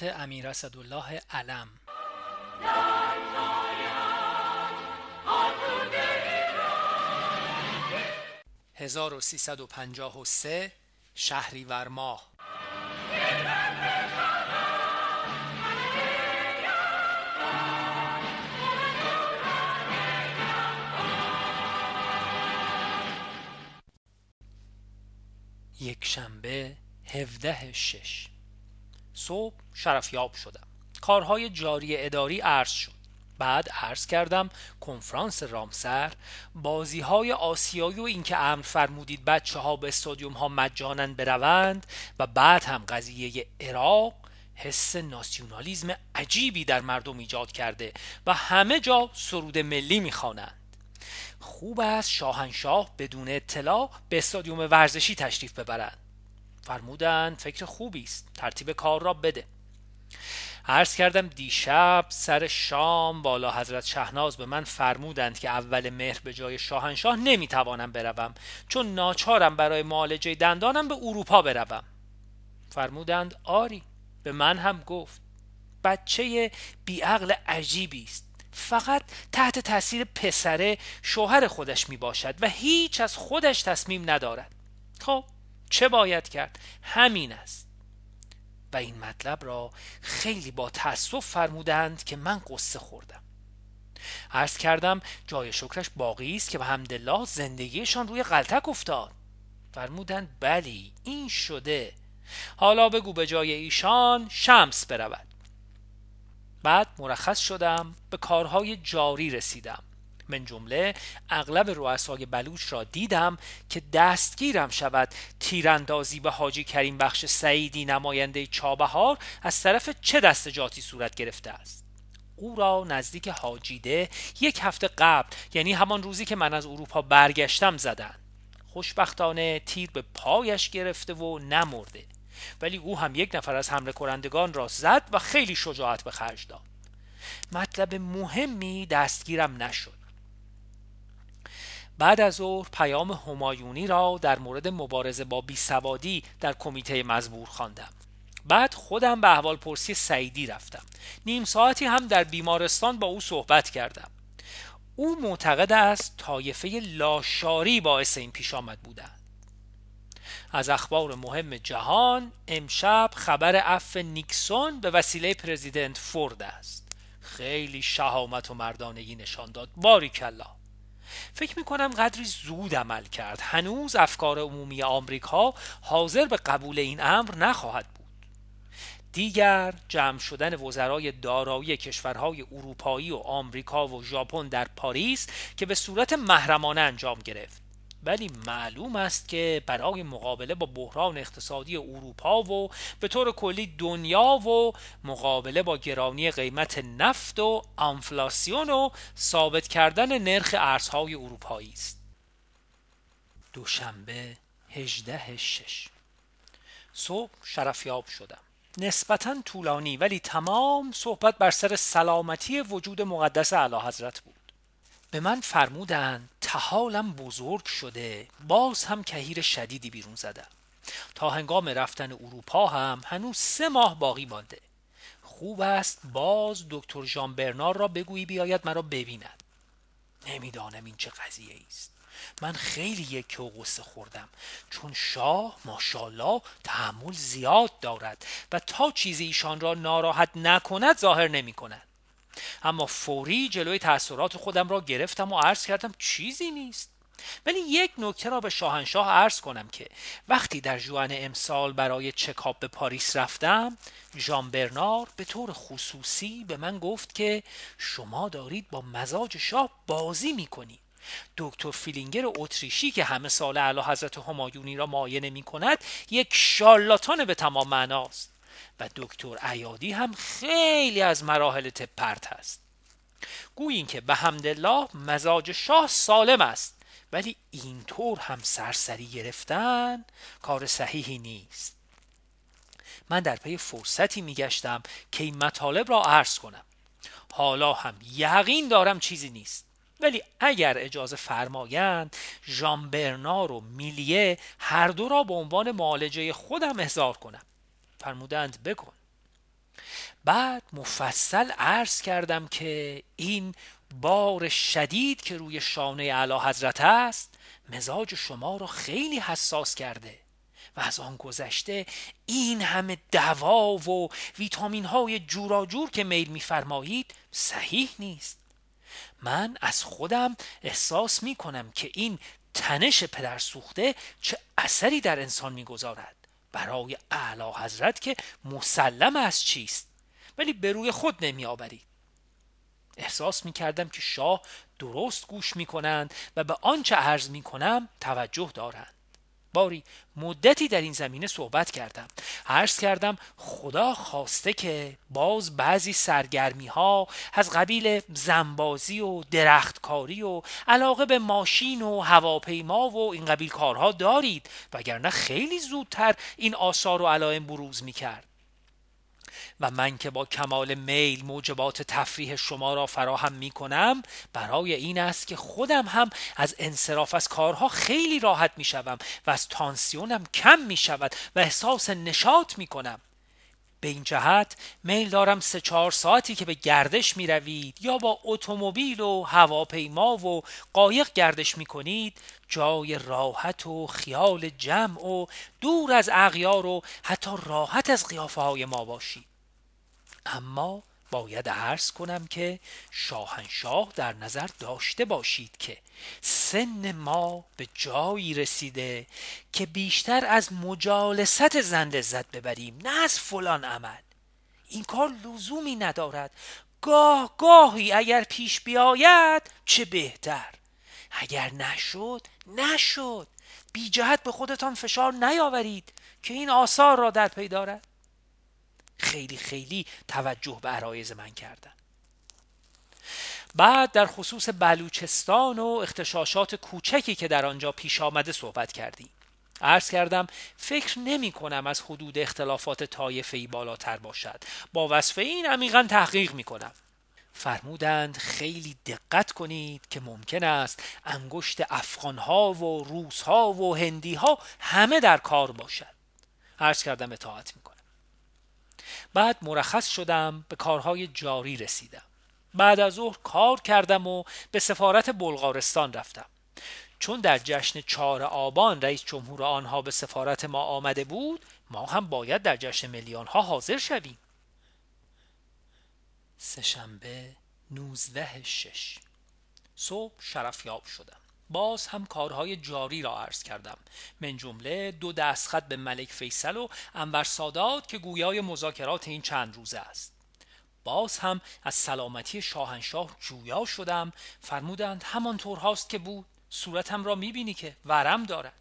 امیر اسدالله علم. 1353 شهریور ماه. یک شنبه هفده شش. صبح شرفیاب شدم. کارهای جاری اداری عرض شد. بعد عرض کردم کنفرانس رامسر بازی های آسیایی و اینکه امر فرمودید بچه ها به استادیوم ها مجانا بروند و بعد هم قضیه عراق حس ناسیونالیزم عجیبی در مردم ایجاد کرده و همه جا سرود ملی می‌خوانند. خوب است شاهنشاه بدون اطلاع به استادیوم ورزشی تشریف ببرند. فرمودند فکر خوبی است ترتیب کار را بده. عرض کردم دیشب سر شام بالا حضرت شهناز به من فرمودند که اول مهر به جای شاهنشاه نمی‌توانم بروم چون ناچارم برای معالجه دندانم به اروپا بروم. فرمودند آری. به من هم گفت بچه بیعقل عجیبی است. فقط تحت تاثیر پسره شوهر خودش می باشد و هیچ از خودش تصمیم ندارد. خب چه باید کرد؟ همین است. و این مطلب را خیلی با تأسف فرمودند که من قصه خوردم. عرض کردم جای شکرش باقی است که به همدلله زندگیشان روی غلطک افتاد. فرمودند بلی این شده. حالا بگو به جای ایشان شمس برود. بعد مرخص شدم به کارهای جاری رسیدم. من جمله اغلب رؤسای بلوچ را دیدم که دستگیرم شود تیراندازی به حاجی کریم بخش سعیدی نماینده چابهار از طرف چه دستجاتی صورت گرفته است؟ او را نزدیک حاجیده یک هفته قبل یعنی همان روزی که من از اروپا برگشتم زدن. خوشبختانه تیر به پایش گرفته و نمرده. ولی او هم یک نفر از حمله کنندگان را زد و خیلی شجاعت به خرج داد. مطلب مهمی دستگیرم نشد. بعد از ظهر پیام همایونی را در مورد مبارزه با بیسوادی در کمیته مزبور خواندم. بعد خودم به احوال پرسی سعیدی رفتم. نیم ساعتی هم در بیمارستان با او صحبت کردم. او معتقد است طایفه لاشاری باعث این پیش آمد بودند. از اخبار مهم جهان امشب خبر عفو نیکسون به وسیله پرزیدنت فورد است. خیلی شهامت و مردانگی نشان داد. باری کلا فکر می کنم قدری زود عمل کرد. هنوز افکار عمومی آمریکا حاضر به قبول این امر نخواهد بود. دیگر جمع شدن وزرای دارایی کشورهای اروپایی و آمریکا و ژاپن در پاریس که به صورت محرمانه انجام گرفت. ولی معلوم است که برای مقابله با بحران اقتصادی اروپا و به طور کلی دنیا و مقابله با گرانی قیمت نفت و انفلاسیون و ثابت کردن نرخ ارزهای اروپایی است. دوشنبه 18 شش. صبح شرفیاب شدم. نسبتا طولانی ولی تمام صحبت بر سر سلامتی وجود مقدس اعلی حضرت بود. به من فرمودند تحالم بزرگ شده. باز هم کهیر شدیدی بیرون زدم. تا هنگام رفتن اروپا هم هنوز سه ماه باقی مانده. خوب است باز دکتر ژان برنار را بگویی بیاید مرا ببیند. نمی‌دانم این چه قضیه است من خیلی یک و غصه خوردم. چون شاه ماشاءالله تحمل زیاد دارد و تا چیزی ایشان را ناراحت نکند ظاهر نمی کند اما فوری جلوی تأثیرات خودم را گرفتم و عرض کردم چیزی نیست. ولی یک نکته را به شاهنشاه عرض کنم که وقتی در ژوئن امسال برای چکاپ به پاریس رفتم ژان برنار به طور خصوصی به من گفت که شما دارید با مزاج شاه بازی می‌کنید دکتر فلینگر اتریشی که همه سال اعلی حضرت همایونی را معاینه می کند یک شارلاتان به تمام معناست. و دکتر عیادی هم خیلی از مراحل طب پرت است گویین که به حمدالله مزاج شاه سالم است ولی اینطور هم سرسری گرفتن کار صحیحی نیست. من در پی فرصتی میگشتم که این مطالب را عرض کنم. حالا هم یقین دارم چیزی نیست. ولی اگر اجازه فرمایند ژان برنار و میلیه هر دو را به عنوان معالجه خودم احضار کنم. فرمودند بکن. بعد مفصل عرض کردم که این بار شدید که روی شانه اعلی حضرت است مزاج شما را خیلی حساس کرده و از آن گذشته این همه دوا و ویتامین های جور که میل میفرمایید صحیح نیست. من از خودم احساس می کنم که این تنش پدر سوخته چه اثری در انسان می‌گذارد. برای اعلی حضرت که مسلم از چیست؟ ولی به روی خود نمی آورید احساس می کردم که شاه درست گوش می کنند و به آنچه عرض می کنم توجه دارند. باری مدتی در این زمینه صحبت کردم. عرض کردم خدا خواسته که باز بعضی سرگرمی ها از قبیل زنبازی و درختکاری و علاقه به ماشین و هواپیما و این قبیل کارها دارید وگرنه خیلی زودتر این آثار و علائم بروز می کرد و من که با کمال میل موجبات تفریح شما را فراهم می کنم برای این است که خودم هم از انصراف از کارها خیلی راحت می شوم و از تانسیونم کم می شود و احساس نشاط می کنم به این جهت میل دارم سه چهار ساعتی که به گردش می روید یا با اتومبیل و هواپیما و قایق گردش می کنید جای راحت و خیال جمع و دور از اغیار و حتی راحت از قیافه های ما باشید. اما باید عرض کنم که شاهنشاه در نظر داشته باشید که سن ما به جایی رسیده که بیشتر از مجالست زن لذت ببریم نه از فلان عمل. این کار لزومی ندارد. گاه گاهی اگر پیش بیاید چه بهتر. اگر نشد نشد. بی جهت به خودتان فشار نیاورید که این آثار را در پی دارد. خیلی خیلی توجه به عرایز من کردن. بعد در خصوص بلوچستان و اختشاشات کوچکی که در آنجا پیش آمده صحبت کردیم. عرض کردم فکر نمی کنم از حدود اختلافات طایفه بالاتر باشد. با وصف این عمیقا تحقیق می کنم. فرمودند خیلی دقت کنید که ممکن است انگشت افغانها و روسها و هندیها همه در کار باشد. عرض کردم اطاعت می کنم. بعد مرخص شدم به کارهای جاری رسیدم. بعد از ظهر کار کردم و به سفارت بلغارستان رفتم. چون در جشن چهار آبان رئیس جمهور آنها به سفارت ما آمده بود ما هم باید در جشن میلیون ها حاضر شویم. سهشنبه نوزده شش. صبح شرفیاب شدم. باز هم کارهای جاری را عرض کردم. من جمله دو دستخط به ملک فیصل و انور سادات که گویای مذاکرات این چند روزه است. باز هم از سلامتی شاهنشاه جویا شدم. فرمودند همانطور هاست که بود. صورتم را می‌بینی که ورم دارد.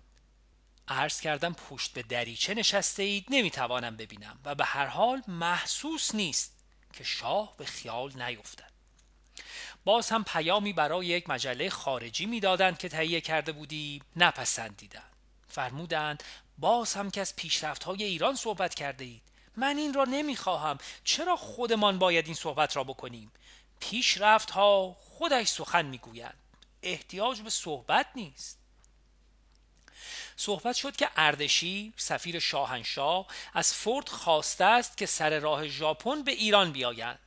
عرض کردم پشت به دریچه نشسته اید نمی‌توانم ببینم و به هر حال محسوس نیست که شاه به خیال نیفتد. باز هم پیامی برای یک مجله خارجی می‌دادند که تهیه کرده بودی نپسندیدند. فرمودند باز هم که از پیشرفت های ایران صحبت کرده اید من این را نمی‌خواهم. چرا خودمان باید این صحبت را بکنیم؟ پیشرفت ها خودش سخن می‌گویند. احتیاج به صحبت نیست. صحبت شد که اردشی سفیر شاهنشاه از فورد خواسته است که سر راه ژاپن به ایران بیایند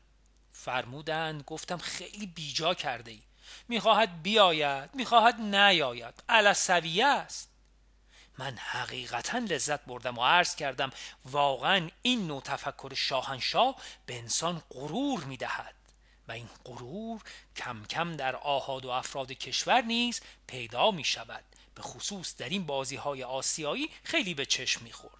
فرمودند گفتم خیلی بیجا کرده ای می‌خواهد بیاید می‌خواهد نیاید. علسویه است. من حقیقتا لذت بردم و عرض کردم واقعا این نوع تفکر شاهنشاه به انسان غرور می‌دهد. و این غرور کم کم در آهاد و افراد کشور نیز پیدا می شود به خصوص در این بازی های آسیایی خیلی به چشم می خورد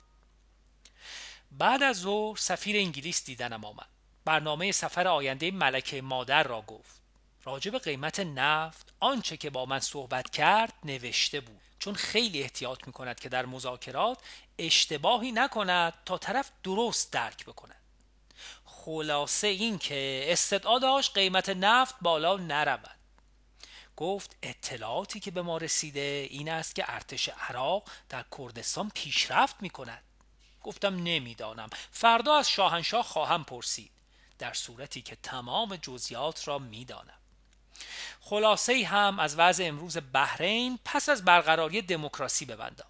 بعد از ظهر سفیر انگلیس دیدنم آمد. برنامه سفر آینده ملکه مادر را گفت. راجب قیمت نفت آنچه که با من صحبت کرد نوشته بود. چون خیلی احتیاط می کند که در مذاکرات اشتباهی نکند تا طرف درست درک بکند. خلاصه این که استدعا قیمت نفت بالا نرود. گفت اطلاعاتی که به ما رسیده این است که ارتش عراق در کردستان پیشرفت می کند گفتم نمی‌دانم. فردا از شاهنشاه خواهم پرسید. در صورتی که تمام جزیات را می‌دانم خلاصه هم از وضع امروز بحرین پس از برقراری دموکراسی ببندم.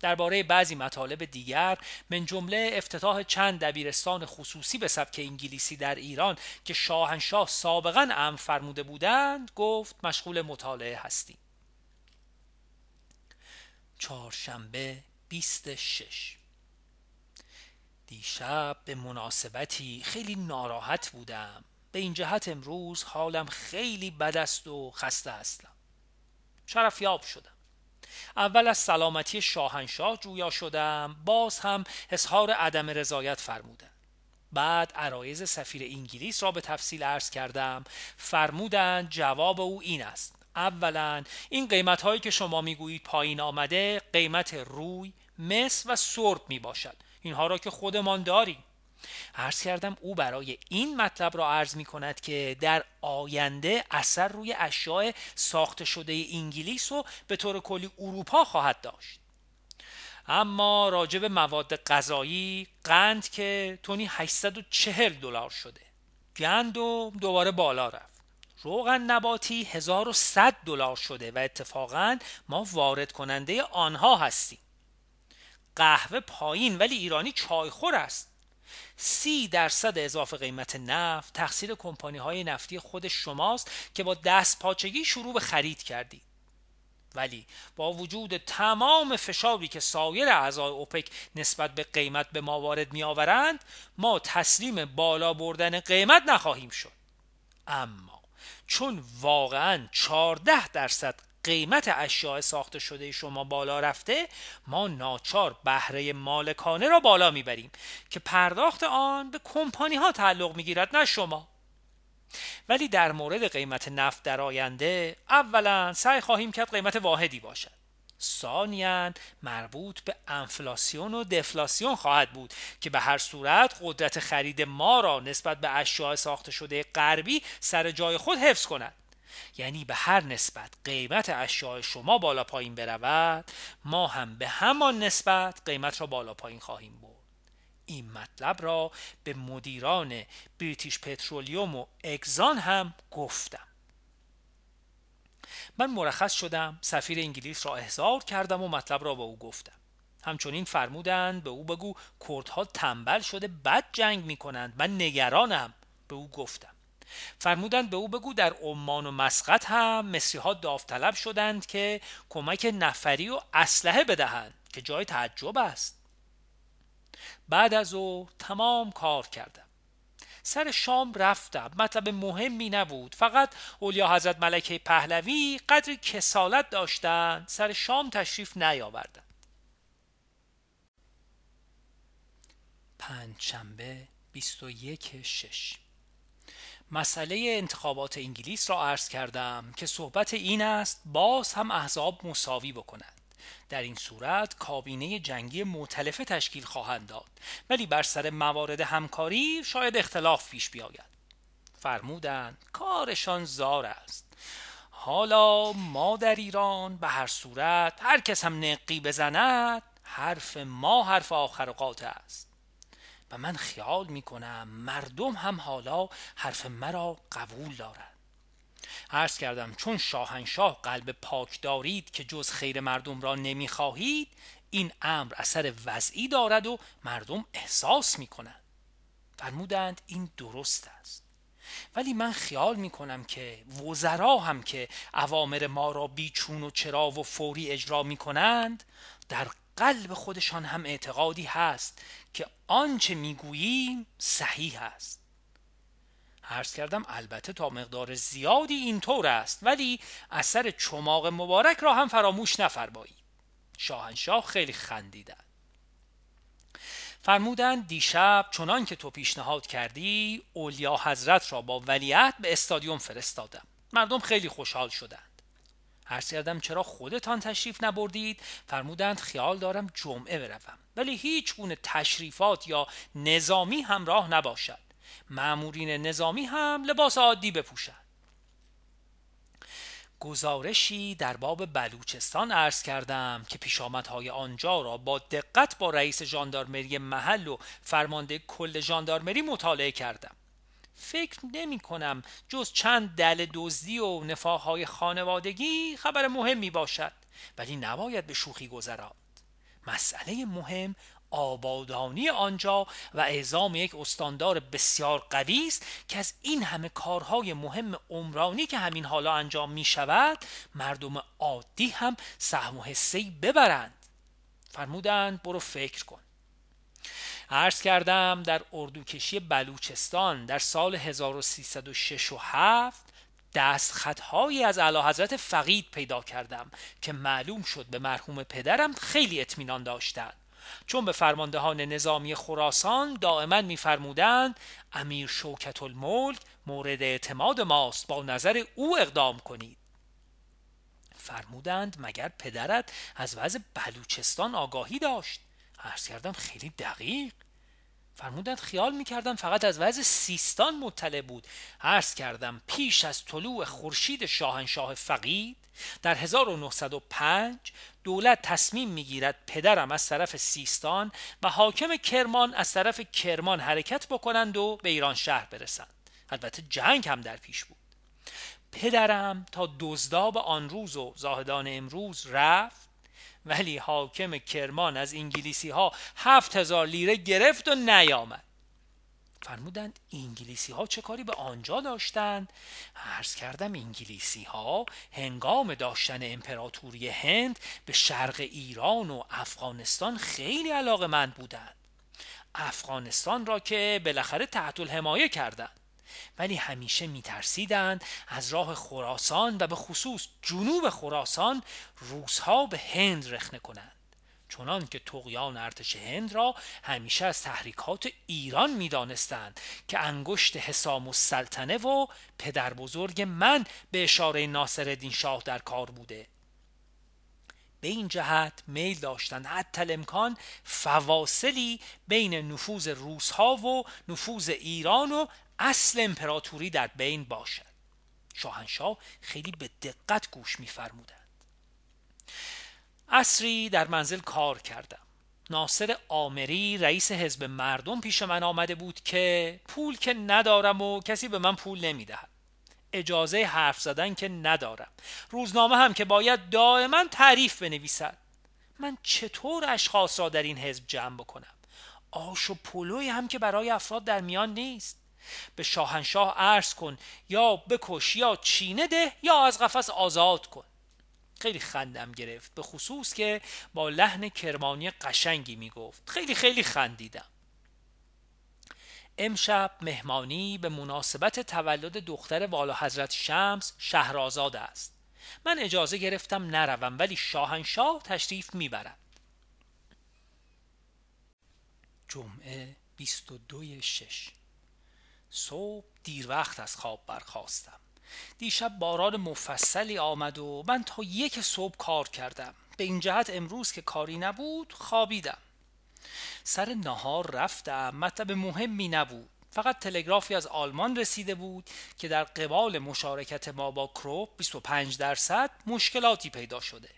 درباره بعضی مطالب دیگر من جمله افتتاح چند دبیرستان خصوصی به سبک انگلیسی در ایران که شاهنشاه سابقا امر فرموده بودند گفت مشغول مطالعه هستیم. چهارشنبه 26 دیشب به مناسبتی خیلی ناراحت بودم. به این جهت امروز حالم خیلی بد است و خسته هستم. شرفیاب شدم. اول از سلامتی شاهنشاه جویا شدم باز هم اظهار عدم رضایت فرمودند بعد عرایز سفیر انگلیس را به تفصیل عرض کردم. فرمودند جواب او این است. اولا این قیمت هایی که شما می‌گویید پایین آمده قیمت روی مس و سرب می باشد اینها را که خودمان داریم. عرض کردم او برای این مطلب را عرض می کند که در آینده اثر روی اشیاء ساخته شده انگلیس و به طور کلی اروپا خواهد داشت. اما راجب مواد غذایی قند که تونی 840 دلار شده. گندم دوباره بالا رفت. روغن نباتی 1100 دلار شده و اتفاقا ما وارد کننده آنها هستیم. قهوه پایین ولی ایرانی چایخور است. سی درصد اضافه قیمت نفت تقصیر کمپانی های نفتی خود شماست که با دست پاچگی شروع به خرید کردید. ولی با وجود تمام فشاری که سایر اعضای اوپک نسبت به قیمت به ما وارد می آورند ما تسلیم بالا بردن قیمت نخواهیم شد. اما چون واقعا 14 درصد قیمت اشیاء ساخته شده شما بالا رفته ما ناچار بهره مالکانه را بالا می‌بریم که پرداخت آن به کمپانی ها تعلق می‌گیرد نه شما. ولی در مورد قیمت نفت در آینده اولا سعی خواهیم کرد قیمت واحدی باشد. ثانیا مربوط به انفلاسیون و دفلاسیون خواهد بود که به هر صورت قدرت خرید ما را نسبت به اشیاء ساخته شده غربی سر جای خود حفظ کند. یعنی به هر نسبت قیمت اشیاء شما بالا پایین برود ما هم به همان نسبت قیمت را بالا پایین خواهیم برد. این مطلب را به مدیران بریتیش پترولیوم و اگزان هم گفتم. من مرخص شدم سفیر انگلیس را احضار کردم و مطلب را به او گفتم. همچنین فرمودند به او بگو کردها تنبل شده بد جنگ می کنند من نگرانم به او گفتم. فرمودند به او بگو در عمان و مسقط هم مصری ها داوطلب شدند که کمک نفری و اسلحه بدهند که جای تعجب است. بعد از او تمام کار کردم. سر شام رفتم. مطلب مهمی نبود. فقط اولیا حضرت ملکه پهلوی قدری کسالت داشتند. سر شام تشریف نیاوردند. پنجشنبه 21 شش. مسئله انتخابات انگلیس را عرض کردم که صحبت این است باز هم احزاب مساوی بکنند در این صورت کابینه جنگی معتلفه تشکیل خواهند داد. ولی بر سر موارد همکاری شاید اختلاف پیش بیاید. فرمودند کارشان زار است. حالا ما در ایران به هر صورت هر کس هم نقی بزند حرف ما حرف آخر اوقات است. و من خیال می کنم مردم هم حالا حرف مرا قبول دارند عرض کردم چون شاهنشاه قلب پاک دارید که جز خیر مردم را نمی خواهید این امر اثر وضعی دارد و مردم احساس می کنند فرمودند این درست است. ولی من خیال می کنم که وزرا هم که اوامر ما را بیچون و چرا و فوری اجرا می کنند در قلب خودشان هم اعتقادی هست که آنچه می‌گوییم صحیح است. عرض کردم البته تا مقدار زیادی اینطور است ولی اثر چماق مبارک را هم فراموش نفرمایید. شاهنشاه خیلی خندیدند فرمودند دیشب چنان که تو پیشنهاد کردی اولیا حضرت را با ولیت به استادیوم فرستادم. مردم خیلی خوشحال شدند. عرض کردم چرا خودتان تشریف نبردید؟ فرمودند خیال دارم جمعه بروم. ولی هیچ گونه تشریفات یا نظامی همراه نباشد. معمورین نظامی هم لباس عادی بپوشند. گزارشی در باب بلوچستان عرض کردم که پیشامدهای آنجا را با دقت با رئیس ژاندارمری محل و فرمانده کل ژاندارمری مطالعه کردم. فکر نمی کنم جز چند دل دزدی و نفاهای خانوادگی خبر مهمی باشد ولی نباید به شوخی گذراند مسئله مهم آبادانی آنجا و اعزام یک استاندار بسیار قوی است که از این همه کارهای مهم عمرانی که همین حالا انجام می شود مردم عادی هم سهم و حصه ببرند. فرمودند برو فکر کن. عرض کردم در اردوکشی بلوچستان در سال 1306 و 7 دست خطهایی از اعلی حضرت فقید پیدا کردم که معلوم شد به مرحوم پدرم خیلی اطمینان داشتند. چون به فرماندهان نظامی خراسان دائما میفرمودند امیر شوکت الملک مورد اعتماد ماست با نظر او اقدام کنید. فرمودند مگر پدرت از وضع بلوچستان آگاهی داشت؟ عرض کردم خیلی دقیق. فرمودند خیال می‌کردم فقط از وضع سیستان مطلع بود. عرض کردم پیش از طلوع خورشید شاهنشاه فقید در 1905 دولت تصمیم می‌گیرد پدرم از طرف سیستان و حاکم کرمان از طرف کرمان حرکت بکنند و به ایران شهر برسند. البته جنگ هم در پیش بود. پدرم تا دزداب آن روز و زاهدان امروز رفت ولی حاکم کرمان از انگلیسی ها هفت هزار لیره گرفت و نیامد. فرمودند انگلیسی ها چه کاری به آنجا داشتند؟ عرض کردم انگلیسی ها هنگام داشتن امپراتوری هند به شرق ایران و افغانستان خیلی علاقه مند بودند. افغانستان را که بالاخره تحت الحمایه کردند. ولی همیشه میترسیدند از راه خراسان و به خصوص جنوب خراسان روسها به هند رخنه کنند. چنان که تقیان ارتش هند را همیشه از تحریکات ایران می‌دانستند که انگشت حسام السلطنه و پدر بزرگ من به اشاره ناصر شاه در کار بوده. به این جهت میل داشتند حتی الامکان فواصلی بین نفوذ روسها و نفوذ ایران و اصل امپراتوری در بین باشد. شاهنشاه خیلی به دقت گوش میفرمودند. اصری در منزل کار کردم. ناصر آمری رئیس حزب مردم پیش من آمده بود که پول که ندارم و کسی به من پول نمی‌دهد. اجازه حرف زدن که ندارم. روزنامه هم که باید دائما تعریف بنویسد. من چطور اشخاص را در این حزب جمع بکنم؟ آش و پلوی هم که برای افراد در میان نیست. به شاهنشاه عرض کن یا بکش یا چینه ده یا از قفس آزاد کن. خیلی خندم گرفت به خصوص که با لحن کرمانی قشنگی می‌گفت. خیلی خیلی خندیدم. امشب مهمانی به مناسبت تولد دختر والا حضرت شمس شهرازاد است. من اجازه گرفتم نروم ولی شاهنشاه تشریف می‌برد. جمعه 22 شش. صبح دیر وقت از خواب برخواستم دیشب باران مفصلی آمد و من تا یک صبح کار کردم. به این جهت امروز که کاری نبود خوابیدم. سر نهار رفتم مطلب مهمی نبود. فقط تلگرافی از آلمان رسیده بود که در قبال مشارکت ما با کروپ 25 درصد مشکلاتی پیدا شده.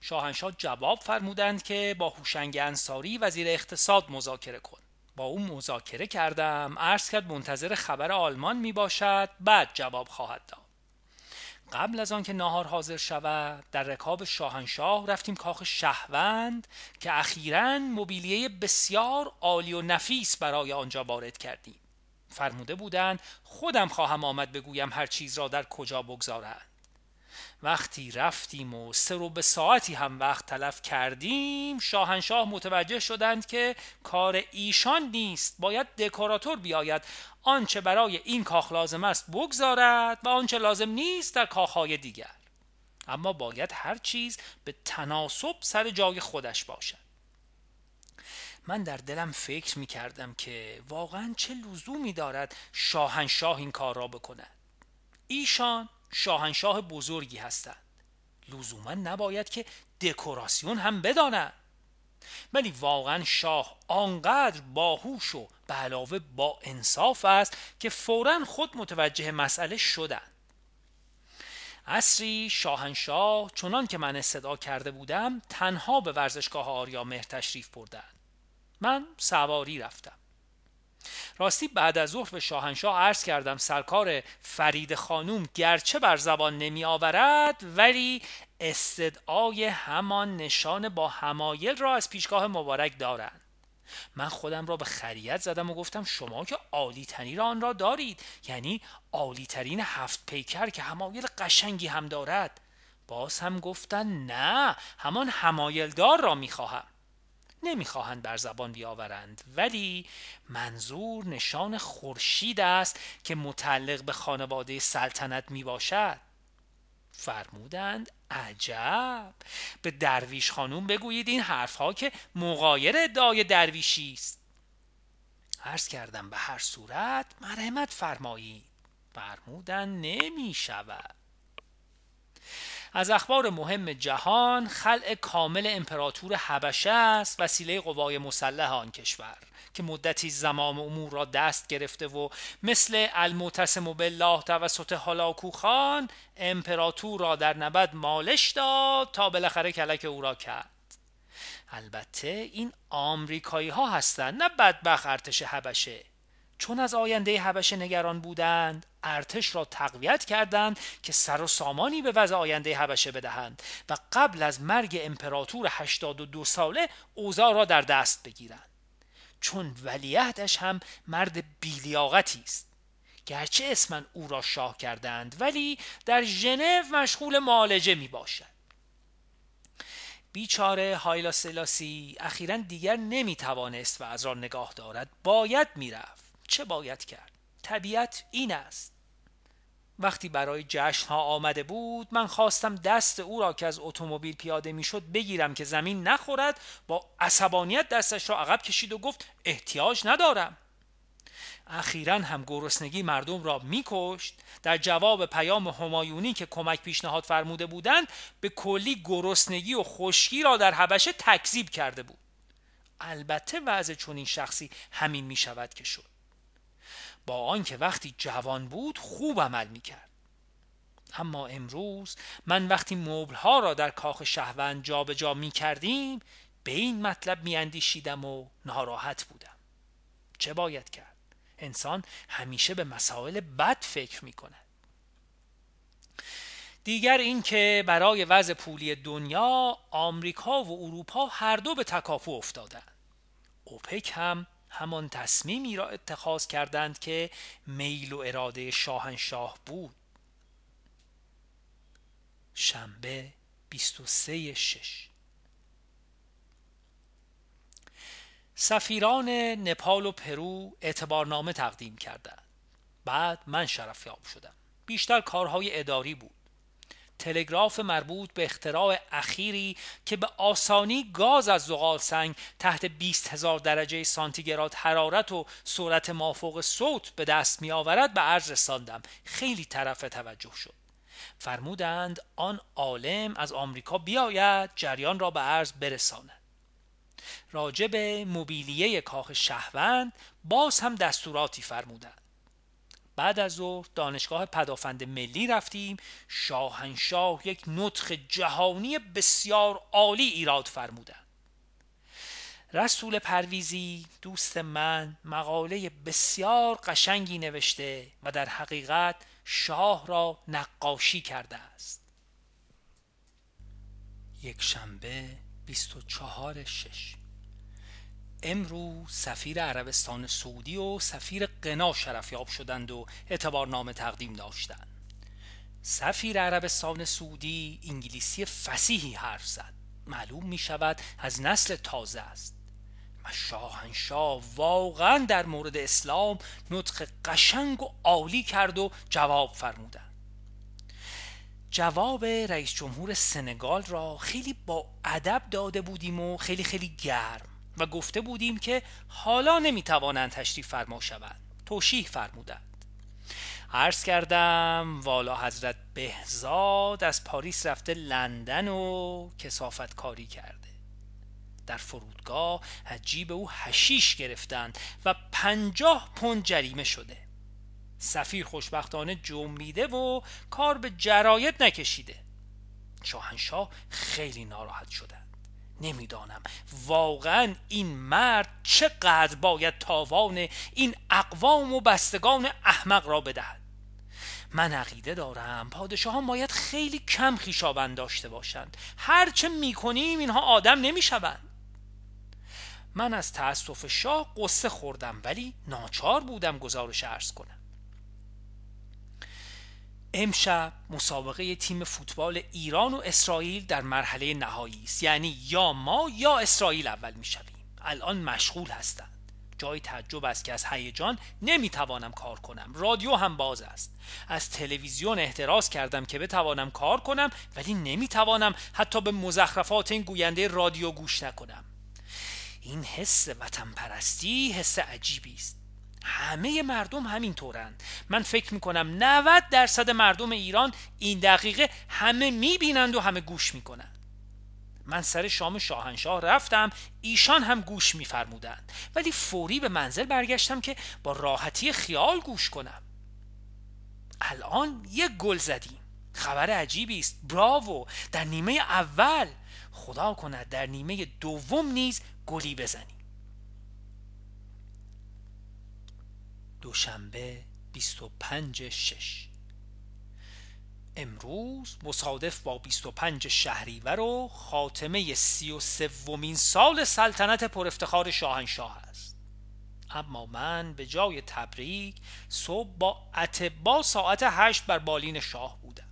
شاهنشاه جواب فرمودند که با هوشنگ انصاری وزیر اقتصاد مذاکره کن. با او مذاکره کردم. عرض کرد منتظر خبر آلمان می باشد. بعد جواب خواهد داد. قبل از آنکه ناهار حاضر شود در رکاب شاهنشاه رفتیم کاخ شهوند که اخیرا موبیلیه بسیار عالی و نفیس برای آنجا وارد کردیم. فرموده بودند خودم خواهم آمد بگویم هر چیز را در کجا بگذارند. وقتی رفتیم و سه رو به ساعتی هم وقت تلف کردیم شاهنشاه متوجه شدند که کار ایشان نیست. باید دکوراتور بیاید. آنچه برای این کاخ لازم است بگذارد و آنچه لازم نیست در کاخهای دیگر. اما باید هر چیز به تناسب سر جای خودش باشد. من در دلم فکر می کردم که واقعا چه لزومی دارد شاهنشاه این کار را بکند. ایشان شاهنشاه بزرگی هستند. لزوما نباید که دکوراسیون هم بدانند. ولی واقعا شاه آنقدر باهوش و به علاوه با انصاف است که فورا خود متوجه مسئله شدند. عصری شاهنشاه چنان که من صدا کرده بودم تنها به ورزشگاه آریا مهر تشریف بردند. من سواری رفتم. راستی بعد از ظهر به شاهنشاه عرض کردم سرکار فرید خانوم گرچه بر زبان نمی آورد ولی استدعای همان نشان با همایل را از پیشگاه مبارک دارند. من خودم را به خریت زدم و گفتم شما که عالی را آن را دارید یعنی عالی ترین هفت پیکر که همایل قشنگی هم دارد. باز هم گفتن نه همان همایلدار را می‌خواهم. نمی‌خواهند بر زبان بیاورند ولی منظور نشان خورشید است که متعلق به خانواده سلطنت می باشد فرمودند عجب! به درویش خانوم بگویید این حرفها که مغایر ادعای درویشی است. عرض کردم به هر صورت مرحمت فرمایید. فرمودند نمی شود از اخبار مهم جهان خلع کامل امپراتور حبشه است وسیله قوای مسلح آن کشور که مدتی زمام امور را دست گرفته و مثل المعتصم بالله توسط هالاکو خان امپراتور را در نبد مالش داد تا بالاخره کلک او را کرد. البته این آمریکایی ها هستند نه بدبخ ارتش حبشه. چون از آینده حبشه نگران بودند ارتش را تقویت کردند که سر و سامانی به وضع آینده حبشه بدهند و قبل از مرگ امپراتور 82 ساله اوضاع را در دست بگیرند. چون ولیعهدش هم مرد بیلیاقتی است. گرچه اسمن او را شاه کردند ولی در ژنو مشغول معالجه می باشد بیچاره هایلا سلاسی اخیرا دیگر نمی توانست و از را نگاه دارد باید می‌رفت. چه باید کرد؟ طبیعت این است. وقتی برای جشن ها آمده بود من خواستم دست او را که از اتومبیل پیاده می‌شد بگیرم که زمین نخورد با عصبانیت دستش را عقب کشید و گفت احتیاج ندارم. اخیرا هم گرسنگی مردم را میکشت. در جواب پیام همایونی که کمک پیشنهاد فرموده بودند به کلی گرسنگی و خشکی را در حبشه تکذیب کرده بود. البته وضع چنین شخصی همین می شود که شد. با آنکه وقتی جوان بود خوب عمل می کرد اما امروز من وقتی مبل ها را در کاخ شهوند جابجا جا می کردیم به این مطلب می اندیشیدم و ناراحت بودم. چه باید کرد؟ انسان همیشه به مسائل بد فکر می کند دیگر اینکه برای وضع پولی دنیا آمریکا و اروپا هر دو به تکاپو افتادند. اوپک هم همان تصمیمی را اتخاذ کردند که میل و اراده شاهنشاه بود. شنبه 23 شش. سفیران نپال و پرو اعتبارنامه تقدیم کردند. بعد من شرفیاب شدم. بیشتر کارهای اداری بود. تلگراف مربوط به اختراع اخیری که به آسانی گاز از زغال سنگ تحت 20 هزار درجه سانتیگراد حرارت و سرعت مافوق صوت به دست می آورد به عرض رساندم. خیلی طرف توجه شد. فرمودند آن عالم از آمریکا بیاید جریان را به عرض برساند. راجب موبیلیه کاخ شهوند باز هم دستوراتی فرمودند. بعد از ظهر دانشگاه پدافند ملی رفتیم. شاهنشاه یک نطخ جهانی بسیار عالی ایراد فرمودن رسول پرویزی دوست من مقاله بسیار قشنگی نوشته و در حقیقت شاه را نقاشی کرده است. یک شنبه 24 شش. امروز سفیر عربستان سعودی و سفیر قنا شرفیاب شدند و اعتبارنامه تقدیم داشتند. سفیر عربستان سعودی انگلیسی فسیحی حرف زد. معلوم می شود از نسل تازه است. و شاهنشاه واقعا در مورد اسلام نطق قشنگ و عالی کرد و جواب فرمودند. جواب رئیس جمهور سنگال را خیلی با ادب داده بودیم و خیلی خیلی گرم. و گفته بودیم که حالا نمی‌توانند تشریف فرما شوند. توشیح فرمودند. عرض کردم والا حضرت بهزاد از پاریس رفته لندن و کسافت کاری کرده. در فرودگاه از جیب او هشیش گرفتند و پنجاه پوند جریمه شده. سفیر خوشبختانه جنبیده و کار به جرایت نکشیده. شاهنشاه خیلی ناراحت شدند نمی‌دانم. واقعا این مرد چقدر باید تاوان این اقوام و بستگان احمق را بدهد. من عقیده دارم پادشاهان باید خیلی کم خیشاوند داشته باشند. هرچه می‌کنیم اینها آدم نمی‌شوند. من از تأسف شاه قصه خوردم ولی ناچار بودم گزارش ارز کنم. امشب مسابقه تیم فوتبال ایران و اسرائیل در مرحله نهایی است. یعنی یا ما یا اسرائیل اول می‌شویم. الان مشغول هستند. جای تعجب است که از هیجان نمی‌توانم کار کنم. رادیو هم باز است. از تلویزیون احتراز کردم که بتوانم کار کنم ولی نمی‌توانم حتی به مزخرفات این گوینده رادیو گوش نکنم. این حس وطن پرستی حس عجیبی است. همه مردم همین طورند من فکر می‌کنم 90 درصد مردم ایران این دقیقه همه می‌بینند و همه گوش می‌کنند. من سر شام شاهنشاه رفتم ایشان هم گوش میفرمودند. ولی فوری به منزل برگشتم که با راحتی خیال گوش کنم. الان یک گل زدیم. خبر عجیبی است. براوو در نیمه اول. خدا کند در نیمه دوم نیز گلی بزنیم. دوشنبه 25 شش. امروز مصادف با 25 شهریور و خاتمه سی و سومین سال سلطنت پر افتخار شاهنشاه است. اما من به جای تبریک صبح با اتبا ساعت هشت بر بالین شاه بودم.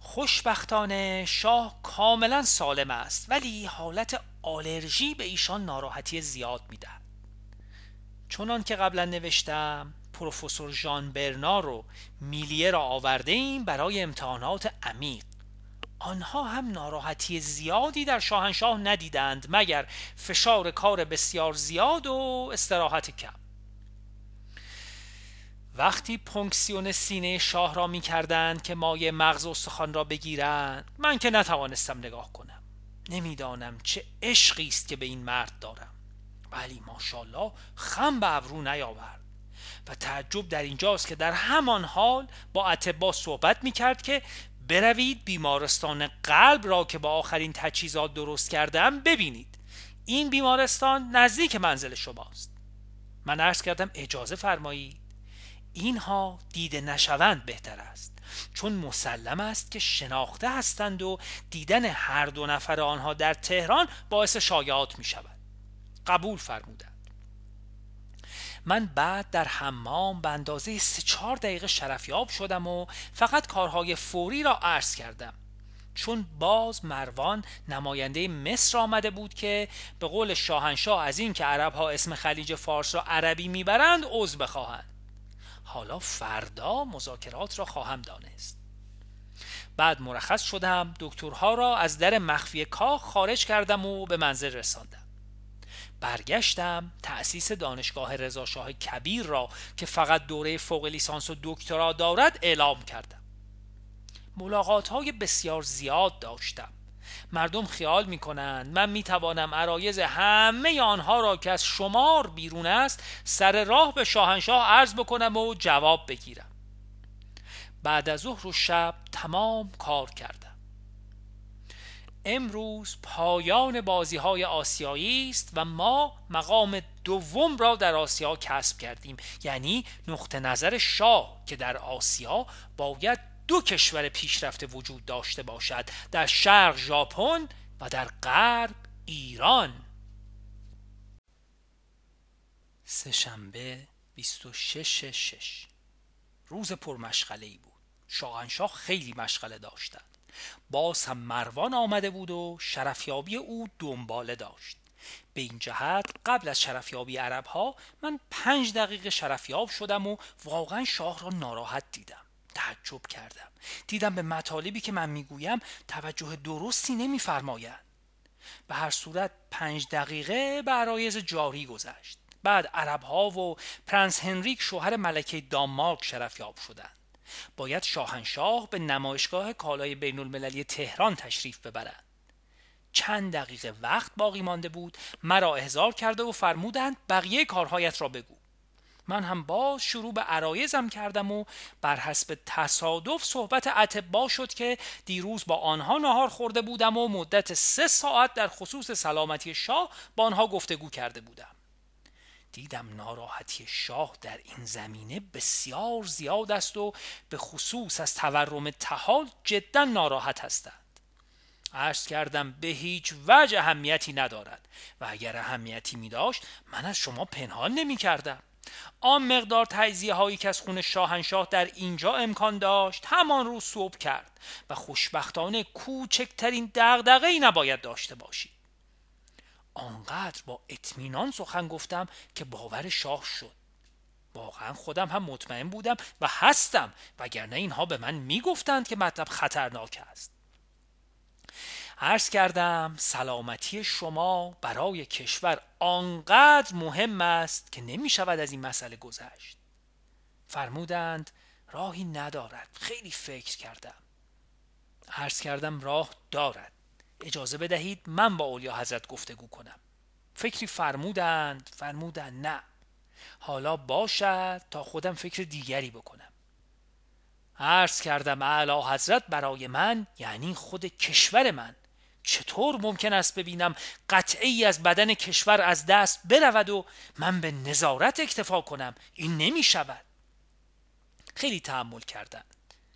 خوشبختانه شاه کاملا سالم است ولی حالت آلرژی به ایشان ناراحتی زیاد می‌دهد. چونان که قبلا نوشتم پروفسور ژان برنار و میلیه را آورده ایم برای امتحانات عمیق. آنها هم ناراحتی زیادی در شاهنشاه ندیدند مگر فشار کار بسیار زیاد و استراحت کم. وقتی پونکسیون سینه شاه را می کردند که مایه مغز استخوان را بگیرند من که نتوانستم نگاه کنم. نمی‌دانم چه عشقی است که به این مرد دارم. ولی ماشاءالله خم به ابرو نیاورد. و تعجب در اینجاست که در همان حال با اتبا صحبت می کرد که بروید بیمارستان قلب را که با آخرین تجهیزات درست کردم ببینید. این بیمارستان نزدیک منزل شماست. من عرض کردم اجازه فرمایید. اینها دیده نشوند بهتر است. چون مسلم است که شناخته هستند و دیدن هر دو نفر آنها در تهران باعث شایعات می شود قبول فرمودند. من بعد در حمام به اندازه سه چهار دقیقه شرفیاب شدم و فقط کارهای فوری را عرض کردم. چون باز مروان نماینده مصر آمده بود که به قول شاهنشاه از این که عرب ها اسم خلیج فارس را عربی می‌برند عضو بخواهند. حالا فردا مذاکرات را خواهم دانست. بعد مرخص شدم دکترها را از در مخفی کاخ خارج کردم و به منزل رساندم. برگشتم تأسیس دانشگاه رضاشاه کبیر را که فقط دوره فوق لیسانس و دکترا دارد اعلام کردم. ملاقات های بسیار زیاد داشتم. مردم خیال می کنند من می توانم عرایز همه آنها را که از شمار بیرون است سر راه به شاهنشاه عرض بکنم و جواب بگیرم. بعد از ظهر و شب تمام کار کردم. امروز پایان بازی های آسیایی است و ما مقام دوم را در آسیا کسب کردیم. یعنی نقطه نظر شاه که در آسیا باید دو کشور پیشرفته وجود داشته باشد در شرق ژاپن و در غرب ایران. سهشنبه 26 شش روز پرمشغله ای بود. شاهنشاه خیلی مشغله داشتند باز هم مروان آمده بود و شرفیابی او دنباله داشت. به این جهت قبل از شرفیابی عرب ها من پنج دقیقه شرفیاب شدم و واقعا شاه را ناراحت دیدم. تعجب کردم. دیدم به مطالبی که من می‌گویم توجه درستی نمیفرمایند. به هر صورت پنج دقیقه به عرایز جاری گذشت. بعد عرب ها و پرنس هنریک شوهر ملکه دانمارک شرفیاب شدند. باید شاهنشاه به نمایشگاه کالای بین المللی تهران تشریف ببرند چند دقیقه وقت باقی مانده بود مرا احضار کرده و فرمودند بقیه کارهایت را بگو. من هم باز شروع به عرایزم کردم و بر حسب تصادف صحبت اتبا شد که دیروز با آنها نهار خورده بودم و مدت سه ساعت در خصوص سلامتی شاه با آنها گفتگو کرده بودم. دیدم ناراحتی شاه در این زمینه بسیار زیاد است و به خصوص از تورم تحال جدا ناراحت هستند. عرض کردم به هیچ وجه اهمیتی ندارد و اگر اهمیتی می داشت من از شما پنهان نمی کردم. آن مقدار تجزیه هایی که از خون شاهنشاه در اینجا امکان داشت همان روز صبح کرد و خوشبختانه کوچکترین دغدغه ای نباید داشته باشید. آنقدر با اطمینان سخن گفتم که باور شاه شد. واقعا خودم هم مطمئن بودم و هستم وگرنه اینها به من می‌گفتند که مطلب خطرناک است. عرض کردم سلامتی شما برای کشور آنقدر مهم است که نمی شود از این مسئله گذشت. فرمودند راهی ندارد. خیلی فکر کردم. عرض کردم راه دارد. اجازه بدهید من با اولیا حضرت گفتگو کنم. فکری فرمودند فرمودند نه. حالا باشد تا خودم فکر دیگری بکنم. عرض کردم اعلی حضرت برای من یعنی خود کشور من چطور ممکن است ببینم قطعی از بدن کشور از دست برود و من به نظارت اکتفا کنم؟ این نمی شود. خیلی تحمل کردند.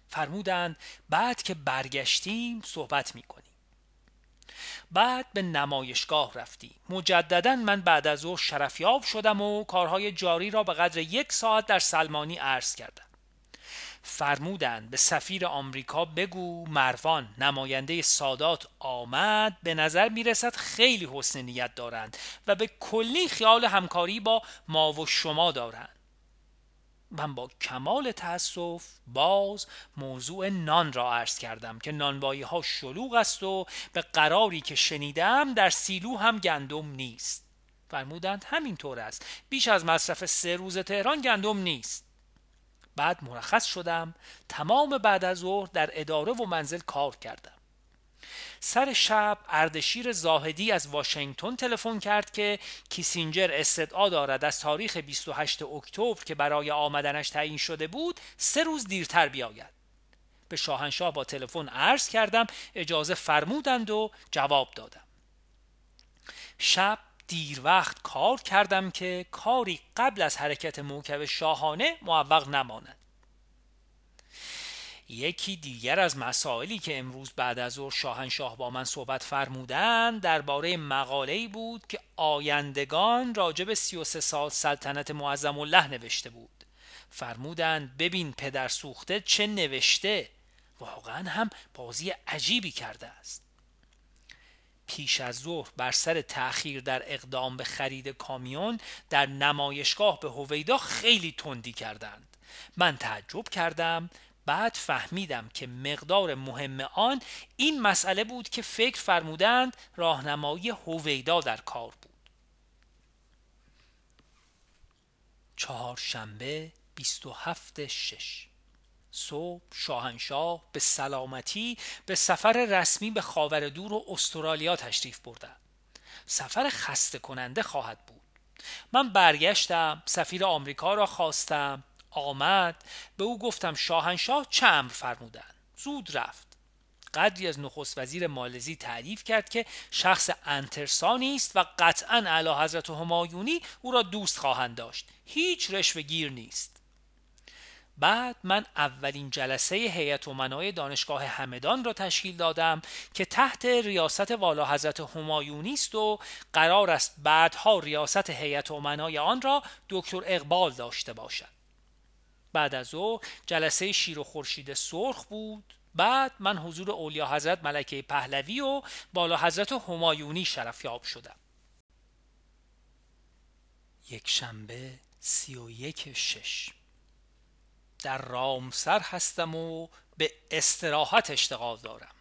فرمودند بعد که برگشتیم صحبت می کنیم. بعد به نمایشگاه رفتیم. مجددا من بعد از او شرفیاب شدم و کارهای جاری را به قدر یک ساعت در سلمانی عرض کردم. فرمودند به سفیر آمریکا بگو مروان نماینده سادات آمد به نظر می‌رسد خیلی حسن نیت دارند و به کلی خیال همکاری با ما و شما دارند. من با کمال تأسف باز موضوع نان را عرض کردم که نانوایی ها شلوغ است و به قراری که شنیدم در سیلو هم گندم نیست. فرمودند همینطور است. بیش از مصرف سه روز تهران گندم نیست. بعد مرخص شدم. تمام بعد از ظهر در اداره و منزل کار کردم. سر شب اردشیر زاهدی از واشنگتن تلفن کرد که کیسینجر استدعا دارد از تاریخ 28 اکتبر که برای آمدنش تعیین شده بود سه روز دیرتر بیاید. به شاهنشاه با تلفن عرض کردم اجازه فرمودند و جواب دادم. شب دیر وقت کار کردم که کاری قبل از حرکت موکب شاهانه موفق نماند. یکی دیگر از مسائلی که امروز بعد از ظهر شاهنشاه با من صحبت فرمودند درباره مقاله‌ای بود که آیندگان راجب 33 سال سلطنت معظم الله نوشته بود. فرمودند ببین پدر سوخته چه نوشته؟ واقعا هم بازی عجیبی کرده است. پیش از ظهر بر سر تأخیر در اقدام به خرید کامیون در نمایشگاه به هویدا خیلی تندی کردند. من تعجب کردم بعد فهمیدم که مقدار مهم آن این مسئله بود که فکر فرمودند راهنمایی هویدا در کار بود. چهارشنبه 27 شش. صبح شاهنشاه به سلامتی به سفر رسمی به خاور دور و استرالیا تشریف برده. سفر خسته کننده خواهد بود. من برگشتم سفیر آمریکا را خواستم. آمد. به او گفتم شاهنشاه چه امر فرمودن زود رفت. قدری از نخست وزیر مالزی تعریف کرد که شخص انترسانی است و قطعا اعلی حضرت همایونی او را دوست خواهند داشت. هیچ رشوه گیر نیست. بعد من اولین جلسه هیئت امنای دانشگاه همدان را تشکیل دادم که تحت ریاست والا حضرت همایونی است و قرار است بعدها ریاست هیئت امنای آن را دکتر اقبال داشته باشد. بعد از او جلسه شیر و خورشید سرخ بود. بعد من حضور اولیا حضرت ملکه پهلوی و بالا حضرت همایونی شرفیاب شدم. یک شنبه سی و یک شش. در رامسر هستم و به استراحت اشتغال دارم.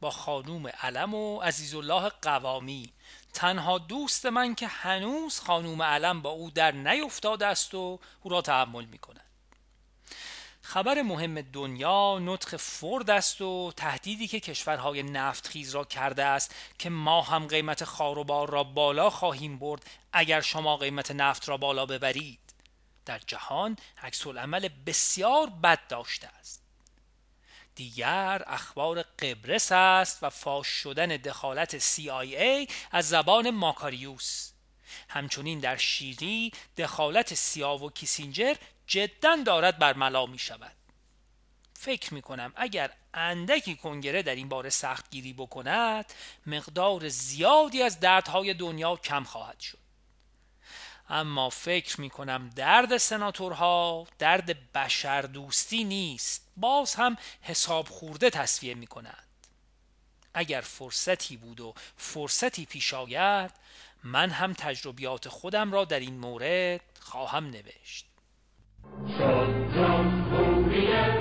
با خانوم علم و عزیزالله قوامی. تنها دوست من که هنوز خانوم علم با او در نیفتاده است و او را تحمل می کند خبر مهم دنیا نطق فرد است و تهدیدی که کشورهای نفتخیز را کرده است که ما هم قیمت خاروبار را بالا خواهیم برد اگر شما قیمت نفت را بالا ببرید. در جهان عکس عمل بسیار بد داشته است. دیگر اخبار قبرس است و فاش شدن دخالت CIA از زبان ماکاریوس. همچنین در شیری دخالت سیاو و کیسینجر جدا دارد برملا می شود. فکر می کنم اگر اندکی کنگره در این باره سخت گیری بکند مقدار زیادی از دردهای دنیا کم خواهد شد. اما فکر می کنم درد سناتورها درد بشر دوستی نیست. باز هم حساب خورده تصویه می کنند. اگر فرصتی بود و فرصتی پیش آید من هم تجربیات خودم را در این مورد خواهم نوشت. Show them who